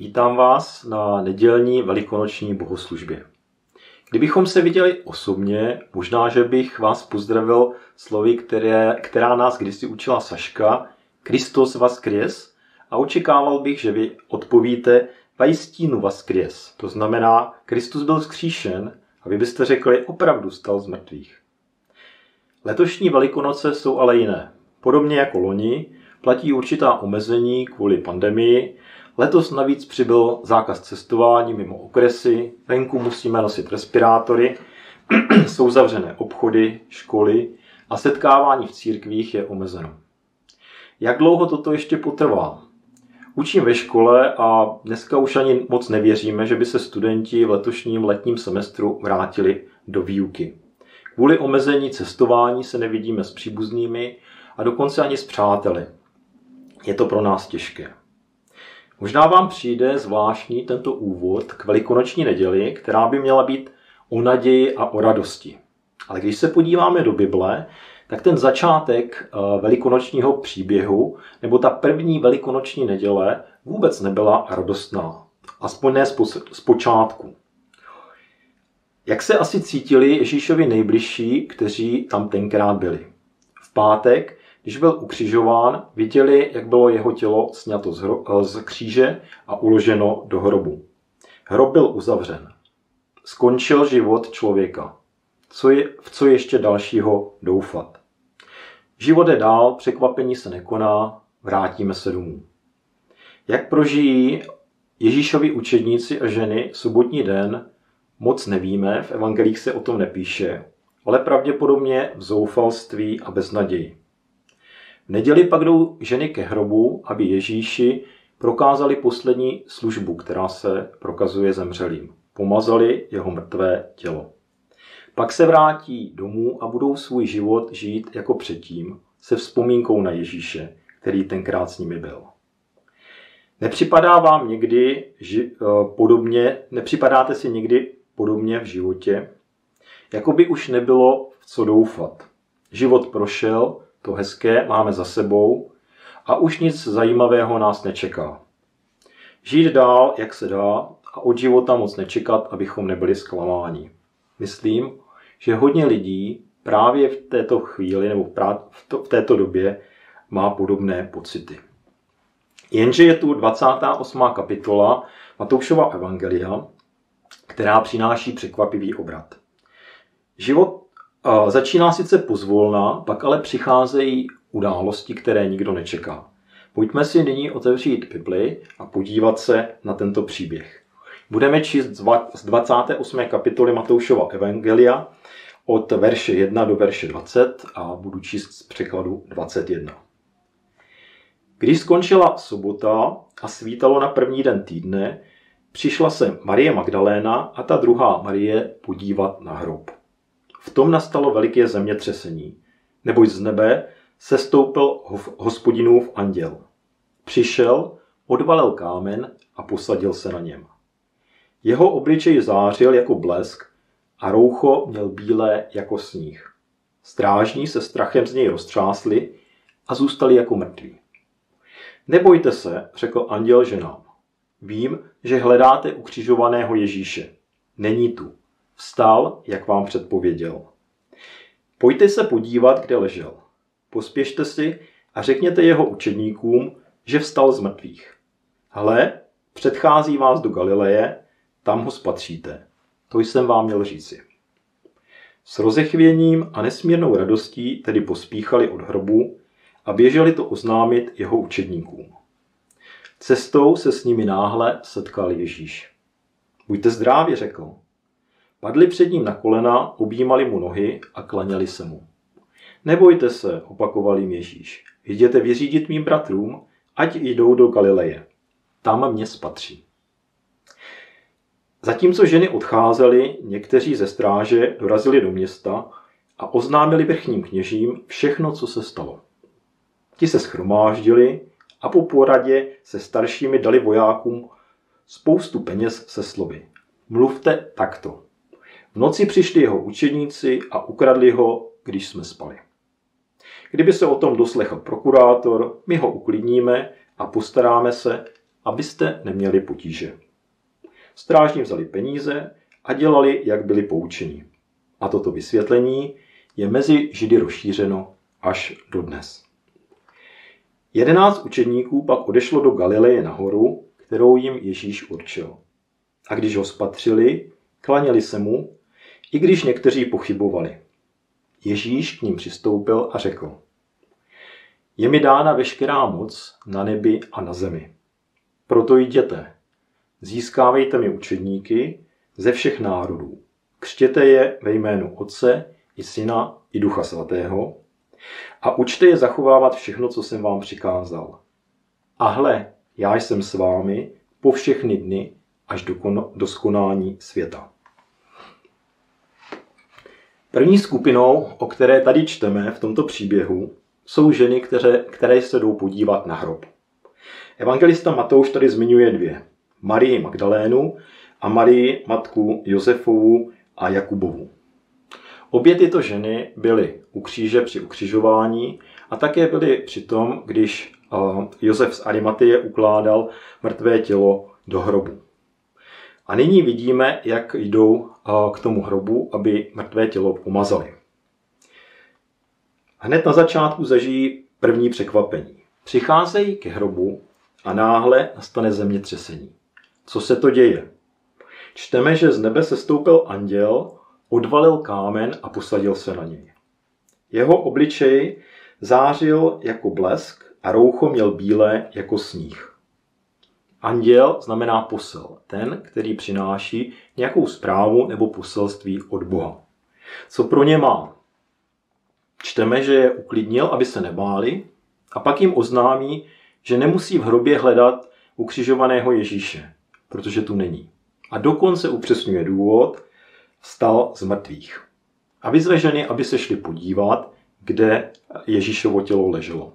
Vítám vás na nedělní velikonoční bohoslužbě. Kdybychom se viděli osobně, možná, že bych vás pozdravil slovy, které, která nás kdysi učila Saška, Kristus vás kries, a očekával bych, že vy odpovíte vajstínu vás kries. To znamená, Kristus byl zkříšen a vy byste řekli, opravdu stal z mrtvých. Letošní velikonoce jsou ale jiné. Podobně jako loni, platí určitá omezení kvůli pandemii. Letos navíc přibyl zákaz cestování mimo okresy, venku musíme nosit respirátory, jsou zavřené obchody, školy a setkávání v církvích je omezeno. Jak dlouho toto ještě potrvá? Učím ve škole a dneska už ani moc nevěříme, že by se studenti v letošním letním semestru vrátili do výuky. Kvůli omezení cestování se nevidíme s příbuznými a dokonce ani s přáteli. Je to pro nás těžké. Možná vám přijde zvláštní tento úvod k velikonoční neděli, která by měla být o naději a o radosti. Ale když se podíváme do Bible, tak ten začátek eh, velikonočního příběhu, nebo ta první velikonoční neděle, vůbec nebyla radostná. Aspoň ne z počátku. Jak se asi cítili Ježíšovi nejbližší, kteří tam tenkrát byli? V pátek, když byl ukřižován, viděli, jak bylo jeho tělo sněto z, hro, z kříže a uloženo do hrobu. Hrob byl uzavřen. Skončil život člověka. Co je, v co ještě dalšího doufat? Život je dál, překvapení se nekoná, vrátíme se domů. Jak prožijí Ježíšovi učedníci a ženy sobotní den, moc nevíme, v evangelích se o tom nepíše, ale pravděpodobně v zoufalství a beznaději. Neděli pak jdou ženy ke hrobu, aby Ježíši prokázali poslední službu, která se prokazuje zemřelým. Pomazali jeho mrtvé tělo. Pak se vrátí domů a budou svůj život žít jako předtím, se vzpomínkou na Ježíše, který tenkrát s nimi byl. Nepřipadá vám někdy ži, eh, podobně, nepřipadáte si někdy podobně v životě, jako by už nebylo v co doufat. Život prošel, to hezké máme za sebou a už nic zajímavého nás nečeká. Žít dál, jak se dá, a od života moc nečekat, abychom nebyli zklamáni. Myslím, že hodně lidí právě v této chvíli nebo v této době má podobné pocity. Jenže je tu 28. kapitola Matoušova Evangelia, která přináší překvapivý obrat. Život začíná sice pozvolna, pak ale přicházejí události, které nikdo nečeká. Pojďme si nyní otevřít Bibli a podívat se na tento příběh. Budeme číst z 28. kapitoly Matoušova Evangelia od verše 1 do verše 20 a budu číst z překladu 21. Když skončila sobota a svítalo na první den týdne, přišla se Marie Magdaléna a ta druhá Marie podívat na hrob. V tom nastalo veliké zemětřesení, neboť z nebe se stoupil hospodinův anděl. Přišel, odvalil kámen a posadil se na něm. Jeho obličej zářil jako blesk a roucho měl bílé jako sníh. Strážní se strachem z něj roztřásli a zůstali jako mrtví. Nebojte se, řekl anděl ženám. Vím, že hledáte ukřižovaného Ježíše. Není tu. Vstal, jak vám předpověděl. Pojďte se podívat, kde ležel. Pospěšte si a řekněte jeho učedníkům, že vstal z mrtvých. Hle, předchází vás do Galileje, tam ho spatříte. To jsem vám měl říci. S rozechvěním a nesmírnou radostí tedy pospíchali od hrobu a běželi to oznámit jeho učedníkům. Cestou se s nimi náhle setkal Ježíš. Buďte zdraví, řekl. Padli před ním na kolena, objímali mu nohy a klaněli se mu. Nebojte se, opakoval jim Ježíš. Jděte vyřídit mým bratrům, ať jdou do Galileje. Tam mě spatří. Zatímco ženy odcházely, někteří ze stráže dorazili do města a oznámili vrchním kněžím všechno, co se stalo. Ti se schromáždili a po poradě se staršími dali vojákům spoustu peněz se slovy. Mluvte takto. V noci přišli jeho učeníci a ukradli ho, když jsme spali. Kdyby se o tom doslechl prokurátor, my ho uklidníme a postaráme se, abyste neměli potíže. Strážní vzali peníze a dělali, jak byli poučeni. A toto vysvětlení je mezi Židy rozšířeno až dodnes. Jedenáct učedníků pak odešlo do Galileje nahoru, kterou jim Ježíš určil. A když ho spatřili, klaněli se mu, i když někteří pochybovali. Ježíš k ním přistoupil a řekl, je mi dána veškerá moc na nebi a na zemi. Proto jděte, získávejte mi učedníky ze všech národů. Křtěte je ve jménu Otce i Syna i Ducha Svatého a učte je zachovávat všechno, co jsem vám přikázal. A hle, já jsem s vámi po všechny dny až do, do skonání světa. První skupinou, o které tady čteme v tomto příběhu, jsou ženy, které, které se jdou podívat na hrob. Evangelista Matouš tady zmiňuje dvě. Marii Magdalénu a Marii matku Josefovu a Jakubovu. Obě tyto ženy byly u kříže při ukřižování a také byly při tom, když Josef z Arimatie ukládal mrtvé tělo do hrobu. A nyní vidíme, jak jdou k tomu hrobu, aby mrtvé tělo pomazali. Hned na začátku zažijí první překvapení. Přicházejí ke hrobu a náhle nastane zemětřesení. Co se to děje? Čteme, že z nebe se stoupil anděl, odvalil kámen a posadil se na něj. Jeho obličej zářil jako blesk a roucho měl bílé jako sníh. Anděl znamená posel, ten, který přináší nějakou zprávu nebo poselství od Boha. Co pro ně má? Čteme, že je uklidnil, aby se nebáli, a pak jim oznámí, že nemusí v hrobě hledat ukřižovaného Ježíše, protože tu není. A dokonce upřesňuje důvod, vstal z mrtvých. A vyzve ženy, aby se šli podívat, kde Ježíšovo tělo leželo.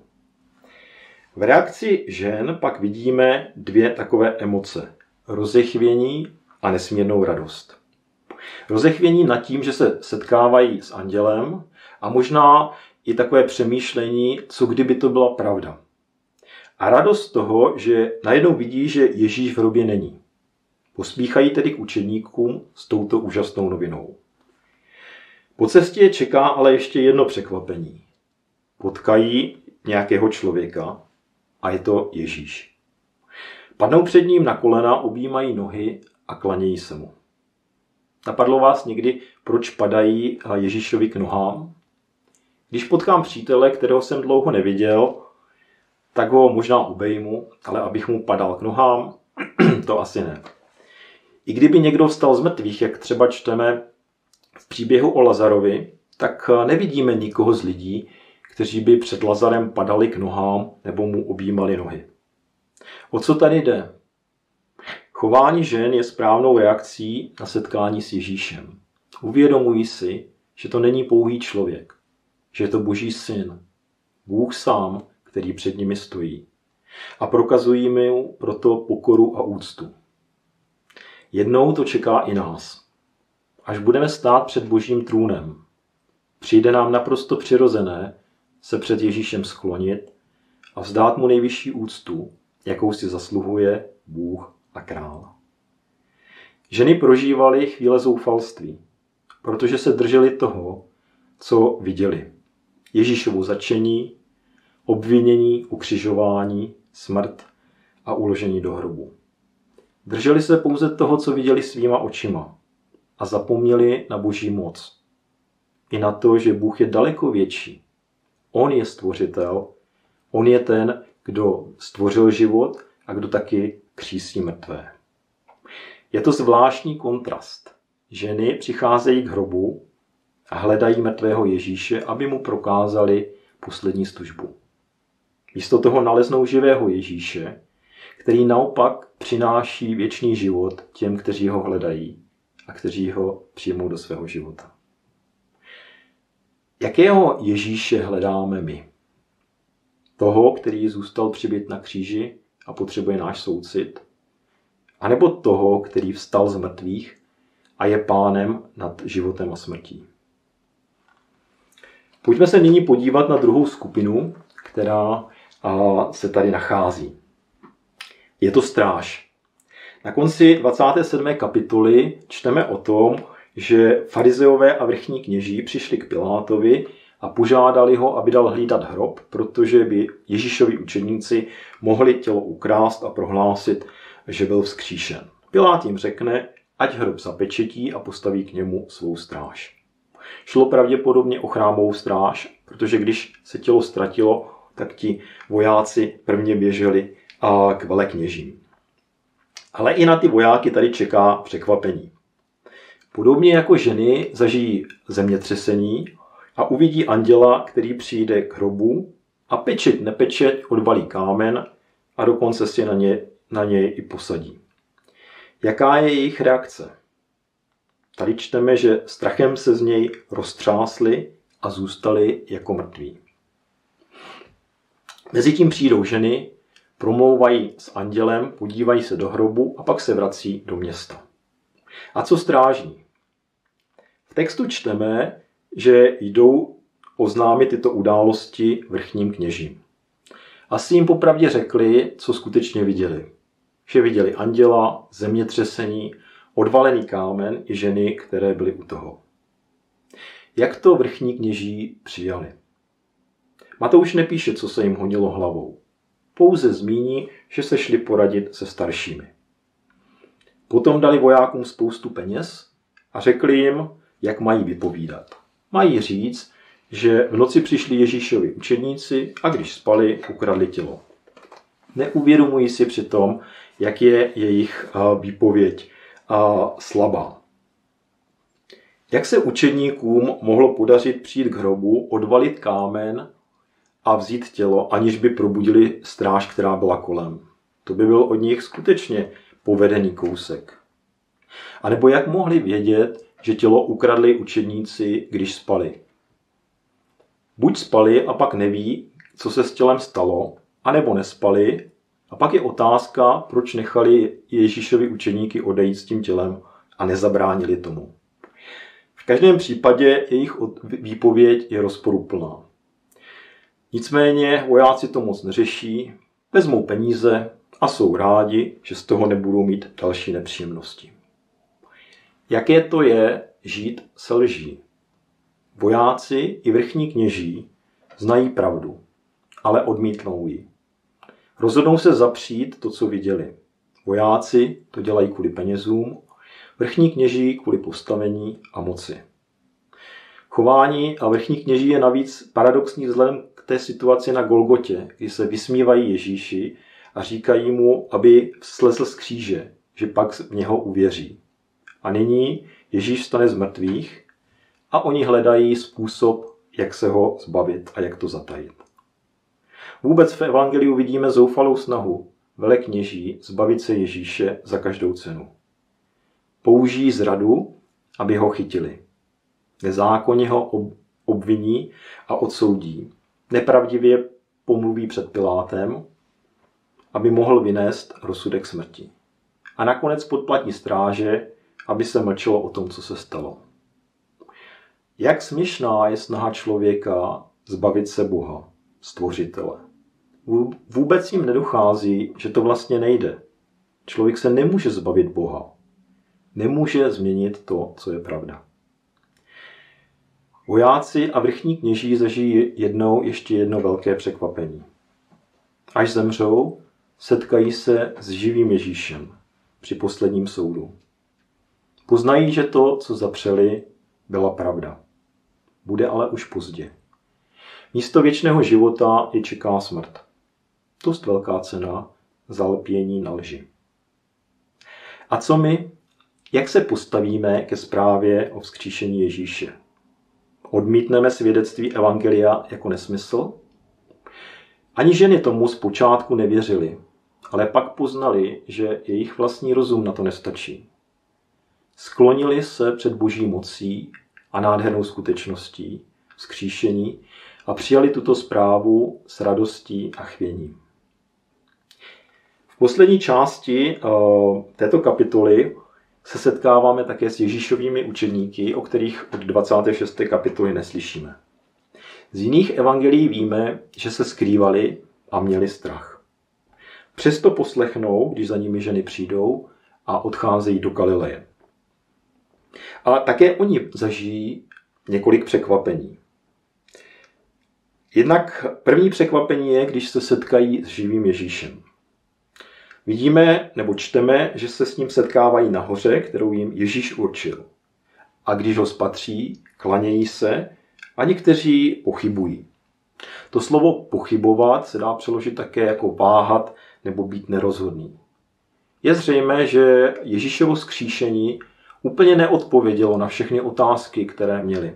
V reakci žen pak vidíme dvě takové emoce. Rozechvění a nesmírnou radost. Rozechvění nad tím, že se setkávají s andělem a možná i takové přemýšlení, co kdyby to byla pravda. A radost toho, že najednou vidí, že Ježíš v hrobě není. Pospíchají tedy k učeníkům s touto úžasnou novinou. Po cestě čeká ale ještě jedno překvapení. Potkají nějakého člověka a je to Ježíš. Padnou před ním na kolena, objímají nohy a klanějí se mu. Napadlo vás někdy, proč padají Ježíšovi k nohám? Když potkám přítele, kterého jsem dlouho neviděl, tak ho možná obejmu, ale abych mu padal k nohám, to asi ne. I kdyby někdo vstal z mrtvých, jak třeba čteme v příběhu o Lazarovi, tak nevidíme nikoho z lidí, kteří by před Lazarem padali k nohám nebo mu objímali nohy. O co tady jde? Chování žen je správnou reakcí na setkání s Ježíšem. Uvědomují si, že to není pouhý člověk, že je to boží syn, Bůh sám, který před nimi stojí. A prokazují mu proto pokoru a úctu. Jednou to čeká i nás. Až budeme stát před božím trůnem, přijde nám naprosto přirozené se před Ježíšem sklonit a vzdát mu nejvyšší úctu, jakou si zasluhuje Bůh a král. Ženy prožívaly chvíle zoufalství, protože se drželi toho, co viděli. Ježíšovu začení, obvinění, ukřižování, smrt a uložení do hrobu. Drželi se pouze toho, co viděli svýma očima a zapomněli na boží moc. I na to, že Bůh je daleko větší. On je stvořitel, on je ten, kdo stvořil život a kdo taky křísí mrtvé. Je to zvláštní kontrast. Ženy přicházejí k hrobu a hledají mrtvého Ježíše, aby mu prokázali poslední službu. Místo toho naleznou živého Ježíše, který naopak přináší věčný život těm, kteří ho hledají a kteří ho přijmou do svého života. Jakého Ježíše hledáme my? Toho, který zůstal přibyt na kříži a potřebuje náš soucit? A nebo toho, který vstal z mrtvých a je pánem nad životem a smrtí? Pojďme se nyní podívat na druhou skupinu, která se tady nachází. Je to stráž. Na konci 27. kapitoly čteme o tom, že farizeové a vrchní kněží přišli k Pilátovi a požádali ho, aby dal hlídat hrob, protože by Ježíšovi učeníci mohli tělo ukrást a prohlásit, že byl vzkříšen. Pilát jim řekne, ať hrob zapečetí a postaví k němu svou stráž. Šlo pravděpodobně o chrámovou stráž, protože když se tělo ztratilo, tak ti vojáci prvně běželi k velekněžím. Ale i na ty vojáky tady čeká překvapení. Podobně jako ženy zažijí zemětřesení a uvidí anděla, který přijde k hrobu a pečet nepečet odbalí kámen a dokonce si na, ně, na něj i posadí. Jaká je jejich reakce? Tady čteme, že strachem se z něj roztřásli a zůstali jako mrtví. Mezitím přijdou ženy, promlouvají s andělem, podívají se do hrobu a pak se vrací do města. A co strážní? Textu čteme, že jdou oznámit tyto události vrchním kněžím. Asi jim popravdě řekli, co skutečně viděli. Že viděli anděla, zemětřesení, odvalený kámen i ženy, které byly u toho. Jak to vrchní kněží přijali? Matouš nepíše, co se jim honilo hlavou. Pouze zmíní, že se šli poradit se staršími. Potom dali vojákům spoustu peněz a řekli jim, jak mají vypovídat. Mají říct, že v noci přišli Ježíšovi učedníci a když spali, ukradli tělo. Neuvědomují si přitom, jak je jejich výpověď slabá. Jak se učedníkům mohlo podařit přijít k hrobu, odvalit kámen a vzít tělo, aniž by probudili stráž, která byla kolem? To by byl od nich skutečně povedený kousek. A nebo jak mohli vědět, že tělo ukradli učedníci, když spali? Buď spali a pak neví, co se s tělem stalo, anebo nespali a pak je otázka, proč nechali Ježíšovi učeníky odejít s tím tělem a nezabránili tomu. V každém případě jejich výpověď je rozporuplná. Nicméně vojáci to moc neřeší, vezmou peníze a jsou rádi, že z toho nebudou mít další nepříjemnosti. Jaké to je žít se lží? Vojáci i vrchní kněží znají pravdu, ale odmítnou ji. Rozhodnou se zapřít to, co viděli. Vojáci to dělají kvůli penězům, vrchní kněží kvůli postavení a moci. Chování a vrchní kněží je navíc paradoxní vzhledem k té situaci na Golgotě, kdy se vysmívají Ježíši a říkají mu, aby slezl z kříže, že pak v něho uvěří. A nyní Ježíš stane z mrtvých a oni hledají způsob, jak se ho zbavit a jak to zatajit. Vůbec v Evangeliu vidíme zoufalou snahu velekněží zbavit se Ježíše za každou cenu. Použijí zradu, aby ho chytili. Nezákonně ho obviní a odsoudí. Nepravdivě pomluví před Pilátem, aby mohl vynést rozsudek smrti. A nakonec podplatí stráže, aby se mlčelo o tom, co se stalo. Jak směšná je snaha člověka zbavit se Boha, stvořitele. Vůbec jim nedochází, že to vlastně nejde. Člověk se nemůže zbavit Boha. Nemůže změnit to, co je pravda. Vojáci a vrchní kněží zažijí jednou ještě jedno velké překvapení. Až zemřou, setkají se s živým Ježíšem při posledním soudu. Poznají, že to, co zapřeli, byla pravda. Bude ale už pozdě. Místo věčného života je čeká smrt. Dost velká cena za lpění na lži. A co my? Jak se postavíme ke zprávě o vzkříšení Ježíše? Odmítneme svědectví Evangelia jako nesmysl? Ani ženy tomu zpočátku nevěřili, ale pak poznali, že jejich vlastní rozum na to nestačí. Sklonili se před boží mocí a nádhernou skutečností, vzkříšení a přijali tuto zprávu s radostí a chvěním. V poslední části eh, této kapitoly se setkáváme také s Ježíšovými učedníky, o kterých od 26. kapitoly neslyšíme. Z jiných evangelií víme, že se skrývali a měli strach. Přesto poslechnou, když za nimi ženy přijdou a odcházejí do Galileje. A také oni zažijí několik překvapení. Jednak první překvapení je, když se setkají s živým Ježíšem. Vidíme nebo čteme, že se s ním setkávají nahoře, kterou jim Ježíš určil. A když ho spatří, klanějí se a někteří pochybují. To slovo pochybovat se dá přeložit také jako váhat nebo být nerozhodný. Je zřejmé, že Ježíšovo skříšení úplně neodpovědělo na všechny otázky, které měli.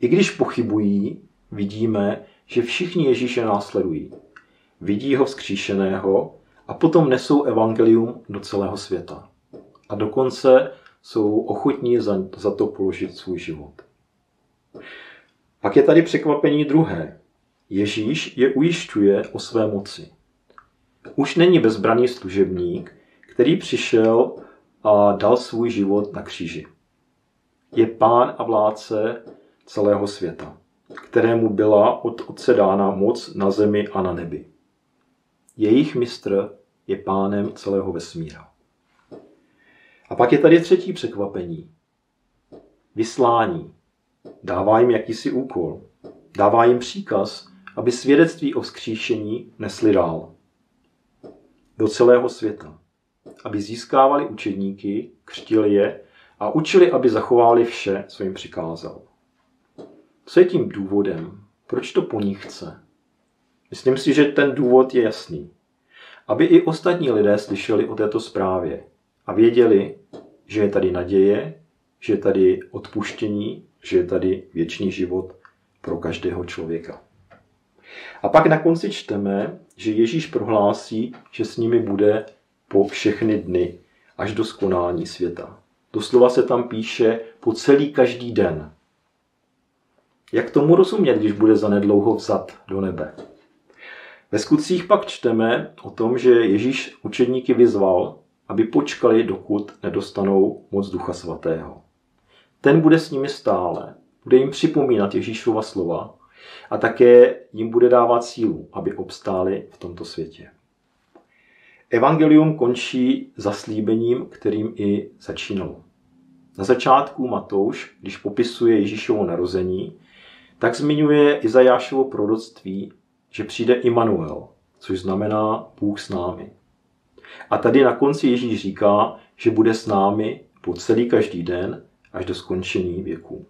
I když pochybují, vidíme, že všichni Ježíše následují. Vidí ho vzkříšeného a potom nesou evangelium do celého světa. A dokonce jsou ochotní za, za to položit svůj život. Pak je tady překvapení druhé. Ježíš je ujišťuje o své moci. Už není bezbraný služebník, který přišel a dal svůj život na kříži. Je pán a vládce celého světa, kterému byla od otce dána moc na zemi a na nebi. Jejich mistr je pánem celého vesmíra. A pak je tady třetí překvapení. Vyslání. Dává jim jakýsi úkol. Dává jim příkaz, aby svědectví o vzkříšení nesli dál. Do celého světa. Aby získávali učedníky, křtili je a učili, aby zachovali vše, co jim přikázal. Co je tím důvodem? Proč to po nich chce? Myslím si, že ten důvod je jasný. Aby i ostatní lidé slyšeli o této zprávě a věděli, že je tady naděje, že je tady odpuštění, že je tady věčný život pro každého člověka. A pak na konci čteme, že Ježíš prohlásí, že s nimi bude po všechny dny až do skonání světa. Doslova se tam píše po celý každý den. Jak tomu rozumět, když bude zanedlouho vzat do nebe? Ve skutcích pak čteme o tom, že Ježíš učedníky vyzval, aby počkali, dokud nedostanou moc Ducha Svatého. Ten bude s nimi stále, bude jim připomínat Ježíšova slova a také jim bude dávat sílu, aby obstáli v tomto světě. Evangelium končí zaslíbením, kterým i začínalo. Na začátku Matouš, když popisuje Ježíšovo narození, tak zmiňuje Izajášovo proroctví, že přijde Immanuel, což znamená Bůh s námi. A tady na konci Ježíš říká, že bude s námi po celý každý den až do skončení věku.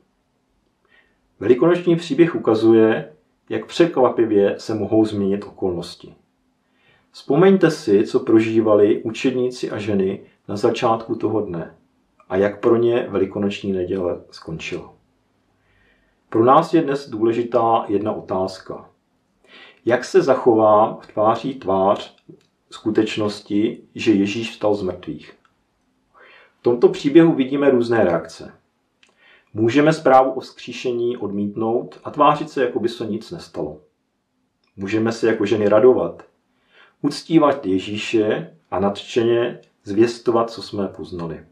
Velikonoční příběh ukazuje, jak překvapivě se mohou změnit okolnosti. Vzpomeňte si, co prožívali učedníci a ženy na začátku toho dne a jak pro ně velikonoční neděle skončila. Pro nás je dnes důležitá jedna otázka. Jak se zachová v tváří tvář skutečnosti, že Ježíš vstal z mrtvých? V tomto příběhu vidíme různé reakce. Můžeme zprávu o skříšení odmítnout a tvářit se, jako by se nic nestalo. Můžeme se jako ženy radovat, uctívat Ježíše a nadšeně zvěstovat, co jsme poznali.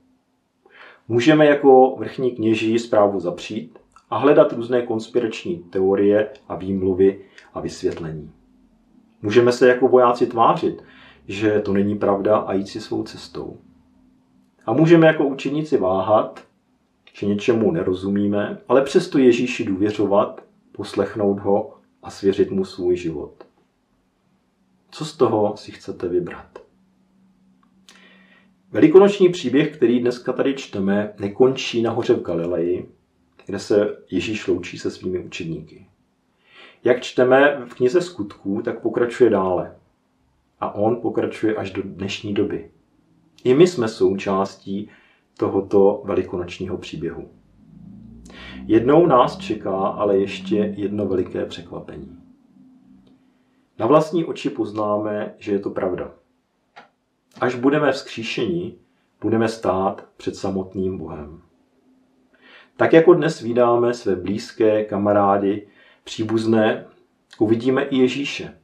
Můžeme jako vrchní kněží zprávu zapřít a hledat různé konspirační teorie a výmluvy a vysvětlení. Můžeme se jako vojáci tvářit, že to není pravda a jít si svou cestou. A můžeme jako učeníci váhat, že něčemu nerozumíme, ale přesto Ježíši důvěřovat, poslechnout ho a svěřit mu svůj život. Co z toho si chcete vybrat? Velikonoční příběh, který dneska tady čteme, nekončí nahoře v Galileji, kde se Ježíš loučí se svými učedníky. Jak čteme v knize skutků, tak pokračuje dále. A on pokračuje až do dnešní doby. I my jsme součástí tohoto velikonočního příběhu. Jednou nás čeká ale ještě jedno veliké překvapení. Na vlastní oči poznáme, že je to pravda. Až budeme vzkříšení, budeme stát před samotným Bohem. Tak jako dnes vydáme své blízké kamarády, příbuzné, uvidíme i Ježíše.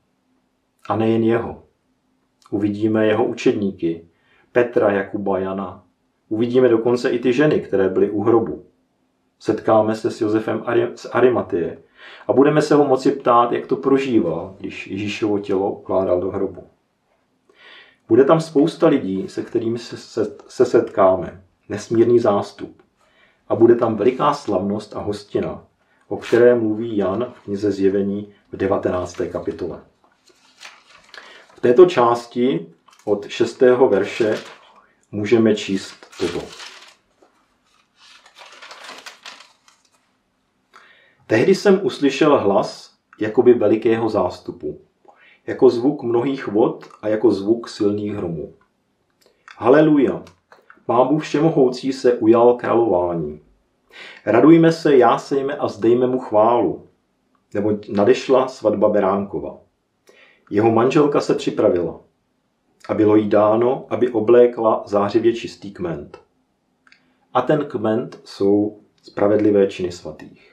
A nejen jeho. Uvidíme jeho učedníky, Petra, Jakuba, Jana. Uvidíme dokonce i ty ženy, které byly u hrobu. Setkáme se s Josefem z Arimatie a budeme se ho moci ptát, jak to prožíval, když Ježíšovo tělo ukládal do hrobu. Bude tam spousta lidí, se kterými se setkáme. Nesmírný zástup. A bude tam veliká slavnost a hostina, o které mluví Jan v knize Zjevení v 19. kapitole. V této části od 6. verše můžeme číst toto. Tehdy jsem uslyšel hlas jakoby velikého zástupu, jako zvuk mnohých vod a jako zvuk silných hromů. Haleluja! Pán Bůh všemohoucí se ujal králování. Radujme se, jásejme a zdejme mu chválu, nebo nadešla svatba Beránkova. Jeho manželka se připravila a bylo jí dáno, aby oblékla zářivě čistý kment. A ten kment jsou spravedlivé činy svatých.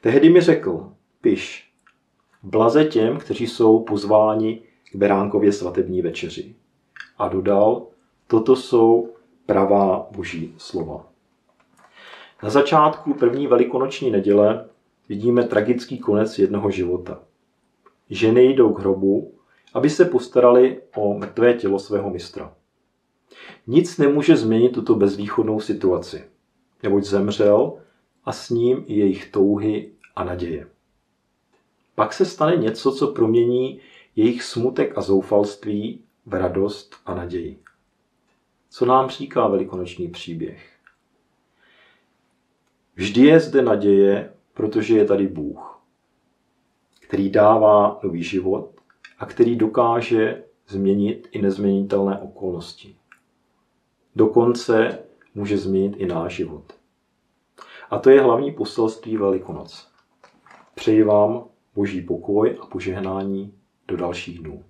Tehdy mi řekl, piš, blaze těm, kteří jsou pozváni k Beránkově svatební večeři. A dodal, toto jsou pravá boží slova. Na začátku první velikonoční neděle vidíme tragický konec jednoho života. Ženy jdou k hrobu, aby se postarali o mrtvé tělo svého mistra. Nic nemůže změnit tuto bezvýchodnou situaci, neboť zemřel a s ním i jejich touhy a naděje. Pak se stane něco, co promění jejich smutek a zoufalství v radost a naději. Co nám říká velikonoční příběh? Vždy je zde naděje, protože je tady Bůh, který dává nový život a který dokáže změnit i nezměnitelné okolnosti. Dokonce může změnit i náš život. A to je hlavní poselství Velikonoc. Přeji vám boží pokoj a požehnání do dalších dnů.